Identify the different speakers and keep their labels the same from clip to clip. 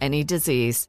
Speaker 1: any disease.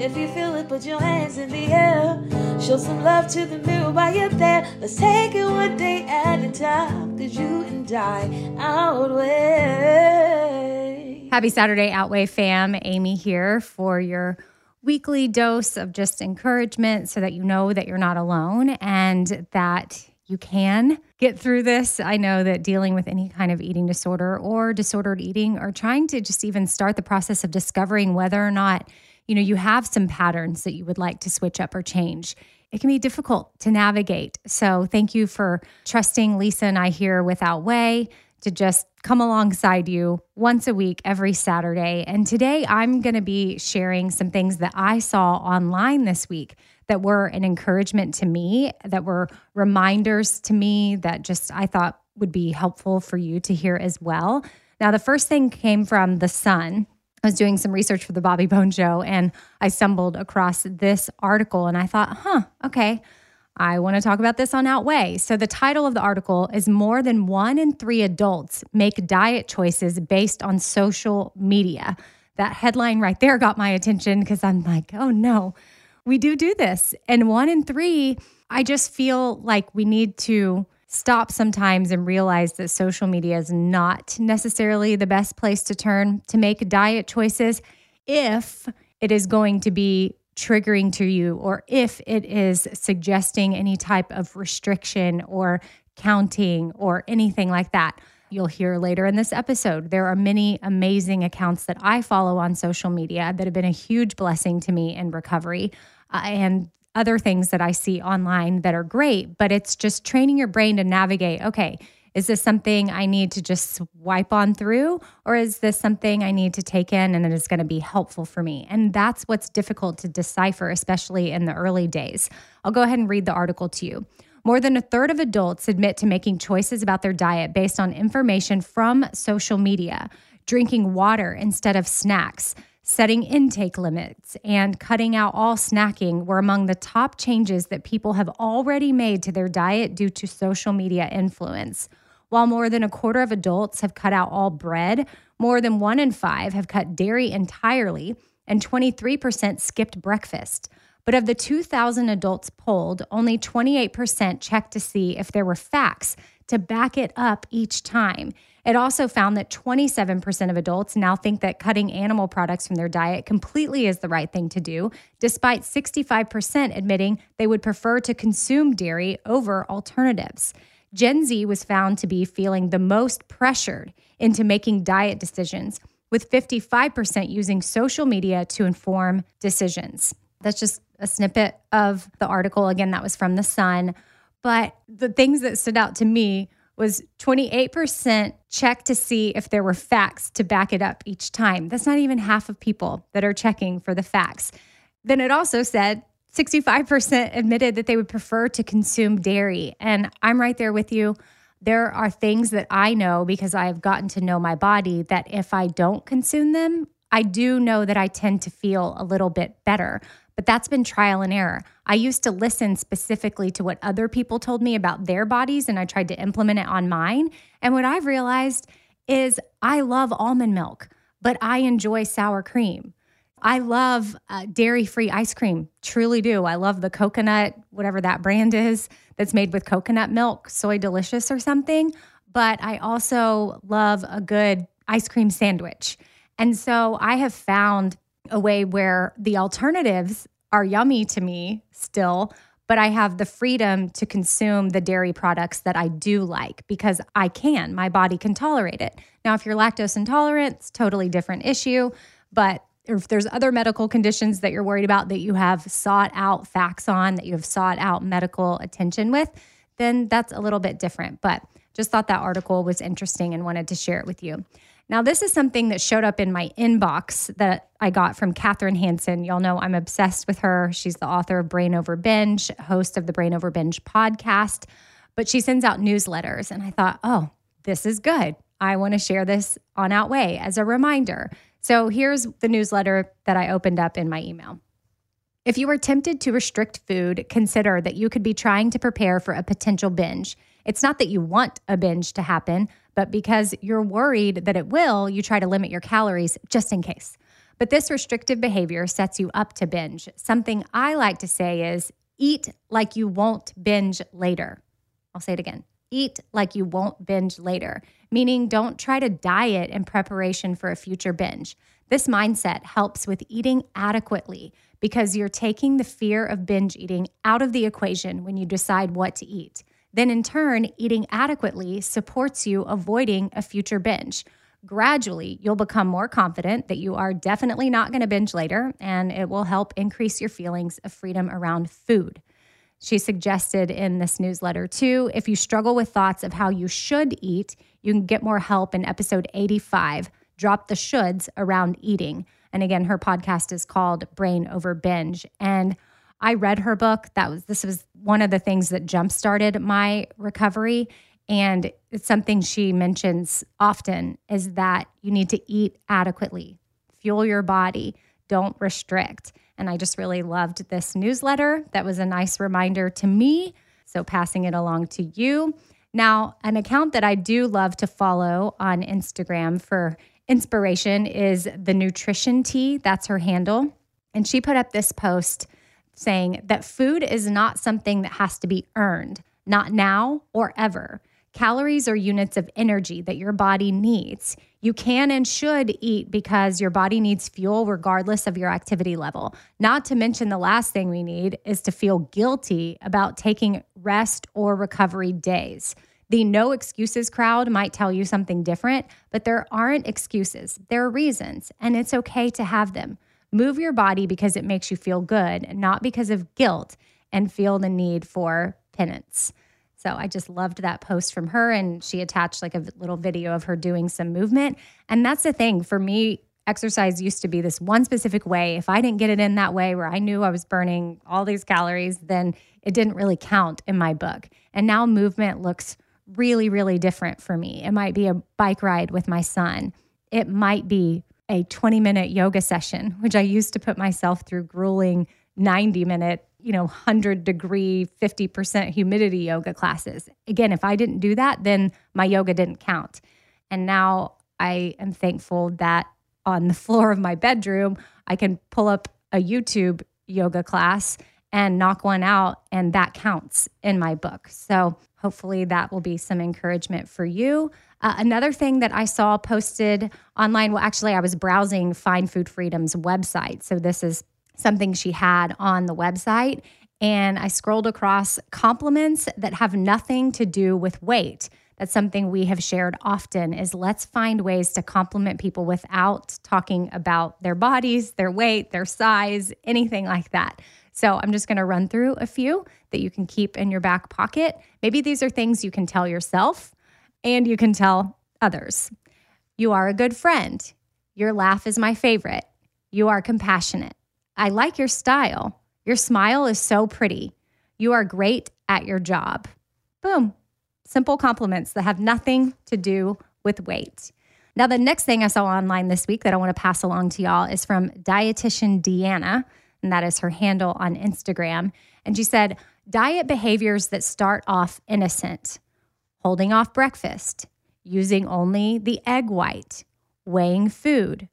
Speaker 2: If you feel it, put your hands in the air. Show some love to the mirror while you're there. Let's take it one day at a time. Cause you and I outweigh.
Speaker 3: Happy Saturday, Outweigh fam. Amy here for your weekly dose of just encouragement so that you know that you're not alone and that you can get through this. I know that dealing with any kind of eating disorder or disordered eating or trying to just even start the process of discovering whether or not you know you have some patterns that you would like to switch up or change. It can be difficult to navigate. So thank you for trusting lisa and i here with Outweigh to just come alongside you once a week every saturday. And today i'm going to be sharing some things that i saw online this week that were an encouragement to me that were reminders to me that just i thought would be helpful for you to hear as well. Now the first thing came from the sun I was doing some research for the Bobby Bones Show and I stumbled across this article and I thought, huh, okay, I want to talk about this on Outweigh. So, the title of the article is More Than One in Three Adults Make Diet Choices Based on Social Media. That headline right there got my attention because I'm like, oh no, we do do this. And one in three, I just feel like we need to stop sometimes and realize that social media is not necessarily the best place to turn to make diet choices if it is going to be triggering to you or if it is suggesting any type of restriction or counting or anything like that. You'll hear later in this episode. There are many amazing accounts that I follow on social media that have been a huge blessing to me in recovery. Uh, and other things that I see online that are great, but it's just training your brain to navigate okay, is this something I need to just swipe on through, or is this something I need to take in and it is going to be helpful for me? And that's what's difficult to decipher, especially in the early days. I'll go ahead and read the article to you. More than a third of adults admit to making choices about their diet based on information from social media, drinking water instead of snacks, setting intake limits, and cutting out all snacking were among the top changes that people have already made to their diet due to social media influence. While more than a quarter of adults have cut out all bread, more than one in five have cut dairy entirely, and 23% skipped breakfast. But of the 2,000 adults polled, only 28% checked to see if there were facts to back it up each time. It also found that 27% of adults now think that cutting animal products from their diet completely is the right thing to do, despite 65% admitting they would prefer to consume dairy over alternatives. Gen Z was found to be feeling the most pressured into making diet decisions, with 55% using social media to inform decisions. That's just a snippet of the article. Again, that was from The Sun. But the things that stood out to me was 28% check to see if there were facts to back it up each time. That's not even half of people that are checking for the facts. Then it also said 65% admitted that they would prefer to consume dairy. And I'm right there with you. There are things that I know because I've gotten to know my body that if I don't consume them, I do know that I tend to feel a little bit better but that's been trial and error. I used to listen specifically to what other people told me about their bodies and I tried to implement it on mine. And what I've realized is I love almond milk, but I enjoy sour cream. I love uh, dairy free ice cream, truly do. I love the coconut, whatever that brand is, that's made with coconut milk, So Delicious or something. But I also love a good ice cream sandwich. And so I have found a way where the alternatives are yummy to me still, but I have the freedom to consume the dairy products that I do like because I can. My body can tolerate it. Now, if you're lactose intolerant, it's totally different issue. But if there's other medical conditions that you're worried about that you have sought out facts on, that you have sought out medical attention with, then that's a little bit different. But just thought that article was interesting and wanted to share it with you. Now, this is something that showed up in my inbox that I got from Kathryn Hansen. Y'all know I'm obsessed with her. She's the author of Brain Over Binge, host of the Brain Over Binge podcast, but she sends out newsletters. And I thought, oh, this is good. I want to share this on Outweigh as a reminder. So here's the newsletter that I opened up in my email. If you are tempted to restrict food, consider that you could be trying to prepare for a potential binge. It's not that you want a binge to happen, but because you're worried that it will, you try to limit your calories just in case. But this restrictive behavior sets you up to binge. Something I like to say is eat like you won't binge later. I'll say it again eat like you won't binge later, meaning don't try to diet in preparation for a future binge. This mindset helps with eating adequately because you're taking the fear of binge eating out of the equation when you decide what to eat then in turn, eating adequately supports you avoiding a future binge. Gradually, you'll become more confident that you are definitely not going to binge later, and it will help increase your feelings of freedom around food. She suggested in this newsletter too if you struggle with thoughts of how you should eat, you can get more help in episode 85 Drop the Shoulds Around Eating. And again, her podcast is called Brain Over Binge. And I read her book. That was this was one of the things that jump started my recovery. And it's something she mentions often is that you need to eat adequately, fuel your body, don't restrict. And I just really loved this newsletter. That was a nice reminder to me. So passing it along to you. Now, an account that I do love to follow on Instagram for inspiration is the Nutrition Tea. That's her handle. And she put up this post saying that food is not something that has to be earned, not now or ever. Calories are units of energy that your body needs. You can and should eat because your body needs fuel regardless of your activity level. Not to mention, the last thing we need is to feel guilty about taking rest or recovery days. The no excuses crowd might tell you something different, but there aren't excuses. There are reasons, and it's okay to have them. Move your body because it makes you feel good, not because of guilt and feel the need for penance. So I just loved that post from her. And she attached like a little video of her doing some movement. And that's the thing for me exercise used to be this one specific way. If I didn't get it in that way where I knew I was burning all these calories, then it didn't really count in my book. And now movement looks really, really different for me. It might be a bike ride with my son, it might be a 20 minute yoga session, which I used to put myself through grueling 90 minute, you know, 100 degree, 50% humidity yoga classes. Again, if I didn't do that, then my yoga didn't count. And now I am thankful that on the floor of my bedroom, I can pull up a YouTube yoga class and knock one out, and that counts in my book. So hopefully that will be some encouragement for you. Uh, another thing that I saw posted online, well, actually, I was browsing Find Food Freedom's website. So this is something she had on the website. And I scrolled across compliments that have nothing to do with weight. That's something we have shared often is let's find ways to compliment people without talking about their bodies, their weight, their size, anything like that. So I'm just going to run through a few that you can keep in your back pocket. Maybe these are things you can tell yourself and you can tell others. You are a good friend. Your laugh is my favorite. You are compassionate. I like your style. Your smile is so pretty. You are great at your job. Boom. Simple compliments that have nothing to do with weight. Now, the next thing I saw online this week that I want to pass along to y'all is from dietitian Deanna, and that is her handle on Instagram. And she said, Diet behaviors that start off innocent holding off breakfast, using only the egg white, weighing food,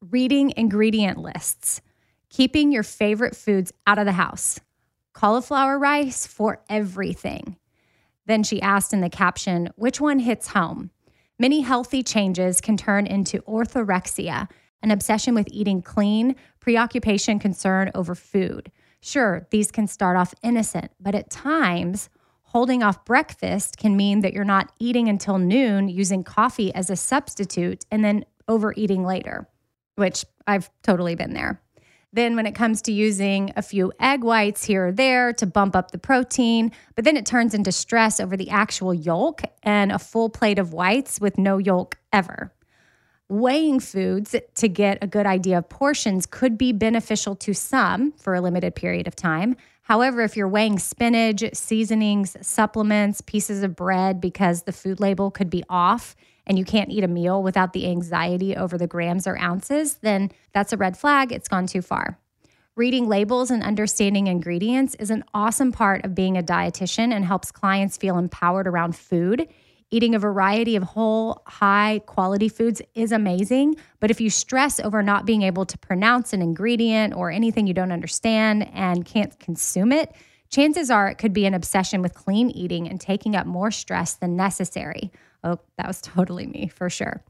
Speaker 3: reading ingredient lists, keeping your favorite foods out of the house, cauliflower rice for everything. Then she asked in the caption, which one hits home? Many healthy changes can turn into orthorexia, an obsession with eating clean, preoccupation, concern over food. Sure, these can start off innocent, but at times, holding off breakfast can mean that you're not eating until noon using coffee as a substitute and then overeating later, which I've totally been there. Then, when it comes to using a few egg whites here or there to bump up the protein, but then it turns into stress over the actual yolk and a full plate of whites with no yolk ever. Weighing foods to get a good idea of portions could be beneficial to some for a limited period of time. However, if you're weighing spinach, seasonings, supplements, pieces of bread because the food label could be off and you can't eat a meal without the anxiety over the grams or ounces, then that's a red flag. It's gone too far. Reading labels and understanding ingredients is an awesome part of being a dietitian and helps clients feel empowered around food. Eating a variety of whole, high quality foods is amazing. But if you stress over not being able to pronounce an ingredient or anything you don't understand and can't consume it, chances are it could be an obsession with clean eating and taking up more stress than necessary. Oh, that was totally me for sure.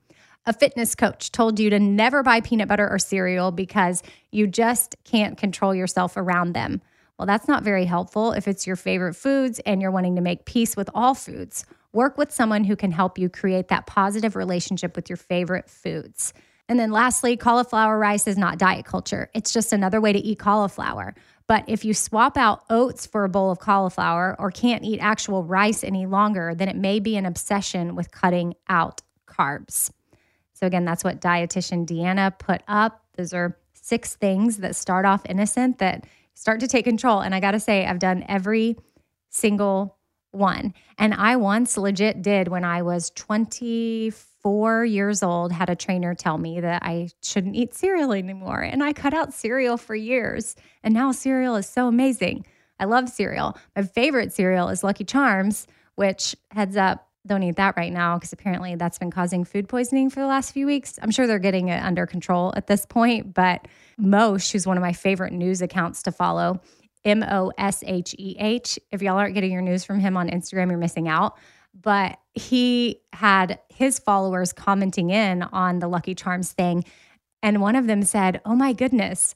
Speaker 3: A fitness coach told you to never buy peanut butter or cereal because you just can't control yourself around them. Well, that's not very helpful if it's your favorite foods and you're wanting to make peace with all foods. Work with someone who can help you create that positive relationship with your favorite foods. And then lastly, cauliflower rice is not diet culture. It's just another way to eat cauliflower. But if you swap out oats for a bowl of cauliflower or can't eat actual rice any longer, then it may be an obsession with cutting out carbs. So, again, that's what dietitian Deanna put up. Those are six things that start off innocent that start to take control. And I got to say, I've done every single one. And I once legit did when I was 24 years old, had a trainer tell me that I shouldn't eat cereal anymore. And I cut out cereal for years. And now cereal is so amazing. I love cereal. My favorite cereal is Lucky Charms, which heads up, don't eat that right now because apparently that's been causing food poisoning for the last few weeks. I'm sure they're getting it under control at this point, but Mosh, who's one of my favorite news accounts to follow, M O S H E H. If y'all aren't getting your news from him on Instagram, you're missing out. But he had his followers commenting in on the Lucky Charms thing. And one of them said, Oh my goodness,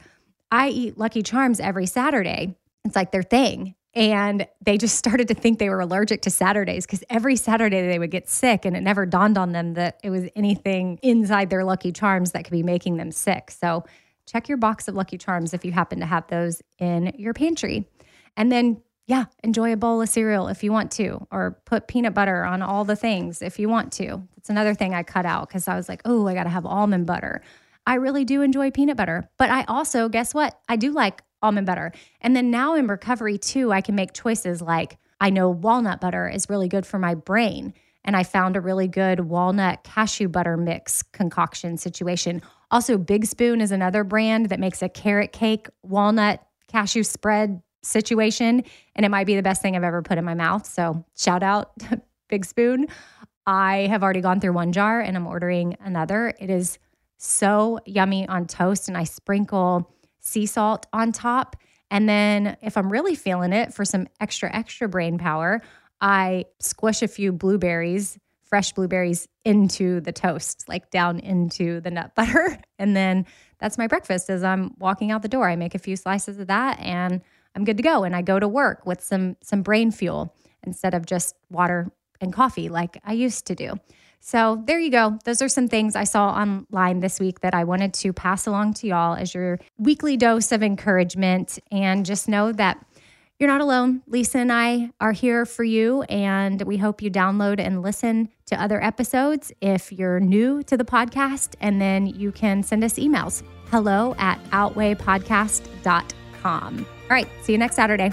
Speaker 3: I eat Lucky Charms every Saturday. It's like their thing. And they just started to think they were allergic to Saturdays because every Saturday they would get sick. And it never dawned on them that it was anything inside their Lucky Charms that could be making them sick. So check your box of Lucky Charms if you happen to have those in your pantry. And then, yeah, enjoy a bowl of cereal if you want to, or put peanut butter on all the things if you want to. That's another thing I cut out because I was like, oh, I got to have almond butter. I really do enjoy peanut butter. But I also, guess what? I do like almond butter. And then now in recovery too, I can make choices like I know walnut butter is really good for my brain. And I found a really good walnut cashew butter mix concoction situation. Also, Big Spoon is another brand that makes a carrot cake walnut cashew spread situation. And it might be the best thing I've ever put in my mouth. So, shout out Big Spoon. I have already gone through one jar and I'm ordering another. It is so yummy on toast. And I sprinkle sea salt on top. And then, if I'm really feeling it for some extra, extra brain power, I squish a few blueberries, fresh blueberries, into the toast, like down into the nut butter. And then that's my breakfast as I'm walking out the door. I make a few slices of that and I'm good to go. And I go to work with some some brain fuel instead of just water and coffee like I used to do. So there you go. Those are some things I saw online this week that I wanted to pass along to y'all as your weekly dose of encouragement. And just know that you're not alone. Lisa and I are here for you, and we hope you download and listen to other episodes if you're new to the podcast. And then you can send us emails hello at outweighpodcast.com. All right, see you next Saturday.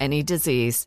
Speaker 1: any disease.